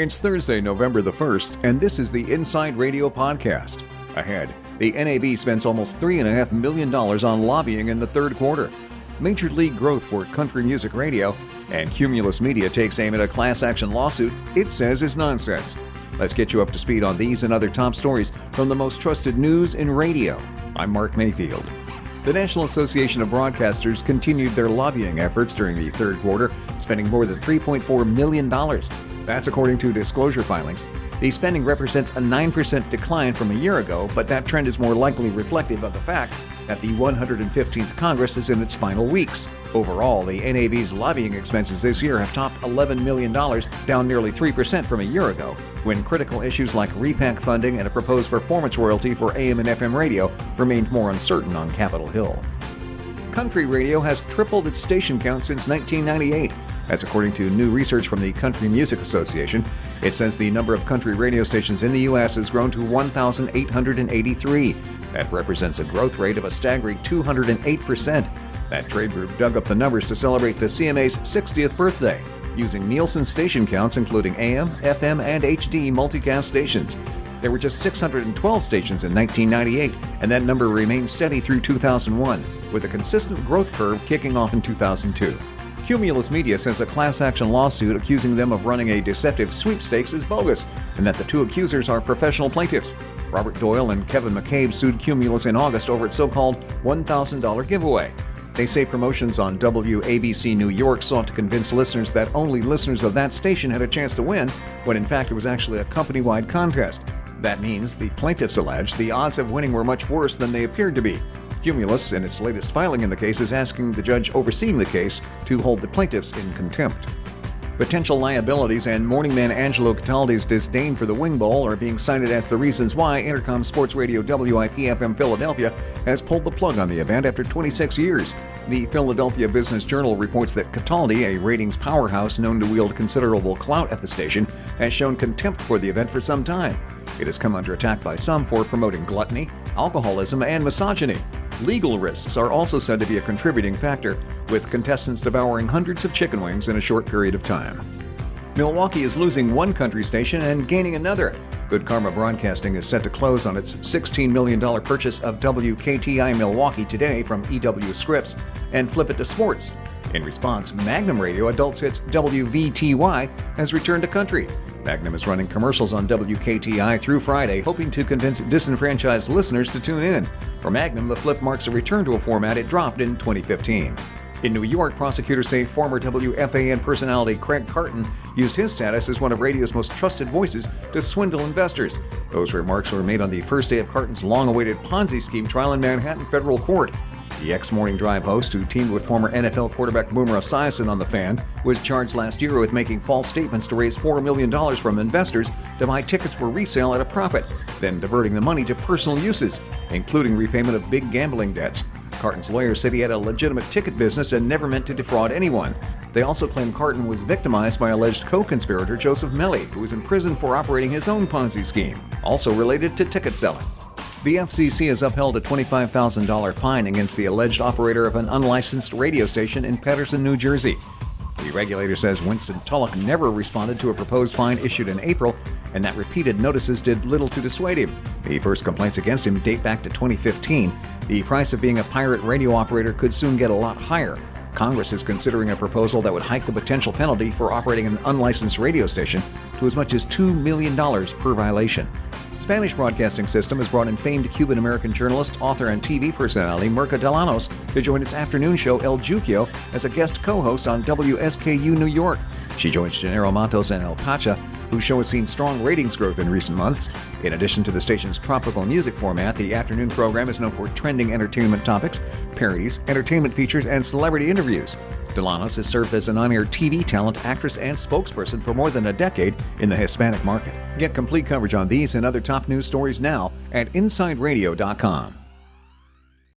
It's Thursday, November the 1st, and this is the Inside Radio Podcast. Ahead, the NAB spends almost $3.5 million on lobbying in the third quarter. Major league growth for country music radio, and Cumulus Media takes aim at a class action lawsuit it says is nonsense. Let's get you up to speed on these and other top stories from the most trusted news in radio. I'm Mark Mayfield. The National Association of Broadcasters continued their lobbying efforts during the third quarter, spending more than $3.4 million. That's according to disclosure filings. The spending represents a 9% decline from a year ago, but that trend is more likely reflective of the fact that the 115th Congress is in its final weeks. Overall, the NAB's lobbying expenses this year have topped $11 million, down nearly 3% from a year ago, when critical issues like repack funding and a proposed performance royalty for AM and FM radio remained more uncertain on Capitol Hill. Country radio has tripled its station count since 1998. That's according to new research from the Country Music Association. It says the number of country radio stations in the U.S. has grown to 1,883. That represents a growth rate of a staggering 208%. That trade group dug up the numbers to celebrate the CMA's 60th birthday, using Nielsen station counts including AM, FM, and HD multicast stations. There were just 612 stations in 1998, and that number remained steady through 2001, with a consistent growth curve kicking off in 2002. Cumulus Media says a class action lawsuit accusing them of running a deceptive sweepstakes is bogus, and that the two accusers are professional plaintiffs. Robert Doyle and Kevin McCabe sued Cumulus in August over its so called $1,000 giveaway. They say promotions on WABC New York sought to convince listeners that only listeners of that station had a chance to win, when in fact it was actually a company wide contest. That means, the plaintiffs allege, the odds of winning were much worse than they appeared to be. Cumulus, in its latest filing in the case, is asking the judge overseeing the case to hold the plaintiffs in contempt. Potential liabilities and morning man Angelo Cataldi's disdain for the Wing Bowl are being cited as the reasons why Entercom Sports Radio WIP FM Philadelphia has pulled the plug on the event after 26 years. The Philadelphia Business Journal reports that Cataldi, a ratings powerhouse known to wield considerable clout at the station, has shown contempt for the event for some time. It has come under attack by some for promoting gluttony, alcoholism, and misogyny. Legal risks are also said to be a contributing factor, with contestants devouring hundreds of chicken wings in a short period of time. Milwaukee is losing one country station and gaining another. Good Karma Broadcasting is set to close on its $16 million purchase of WKTI Milwaukee today from EW Scripps and flip it to sports. In response, Magnum Radio Adults Hits WVTY has returned to country. Magnum is running commercials on WKTI through Friday, hoping to convince disenfranchised listeners to tune in. For Magnum, the flip marks a return to a format it dropped in 2015. In New York, prosecutors say former WFAN personality Craig Carton used his status as one of radio's most trusted voices to swindle investors. Those remarks were made on the first day of Carton's long awaited Ponzi scheme trial in Manhattan federal court. The ex Morning Drive host, who teamed with former NFL quarterback Boomer Esiason on the fan, was charged last year with making false statements to raise $4 million from investors to buy tickets for resale at a profit, then diverting the money to personal uses, including repayment of big gambling debts. Carton's lawyer said he had a legitimate ticket business and never meant to defraud anyone. They also claim Carton was victimized by alleged co conspirator Joseph Meli, who was in prison for operating his own Ponzi scheme, also related to ticket selling. The FCC has upheld a $25,000 fine against the alleged operator of an unlicensed radio station in Paterson, New Jersey. The regulator says Winston Tulloch never responded to a proposed fine issued in April, and that repeated notices did little to dissuade him. The first complaints against him date back to 2015. The price of being a pirate radio operator could soon get a lot higher. Congress is considering a proposal that would hike the potential penalty for operating an unlicensed radio station to as much as $2 million per violation. Spanish Broadcasting System has brought in famed Cuban American journalist, author, and TV personality Mirka de Llanos to join its afternoon show El Jukeo as a guest co host on WSKQ New York. She joins Gennaro Matos and El Pacha, whose show has seen strong ratings growth in recent months. In addition to the station's tropical music format, the afternoon program is known for trending entertainment topics, parodies, entertainment features, and celebrity interviews. Delanos has served as an on air TV talent, actress, and spokesperson for more than a decade in the Hispanic market. Get complete coverage on these and other top news stories now at InsideRadio.com.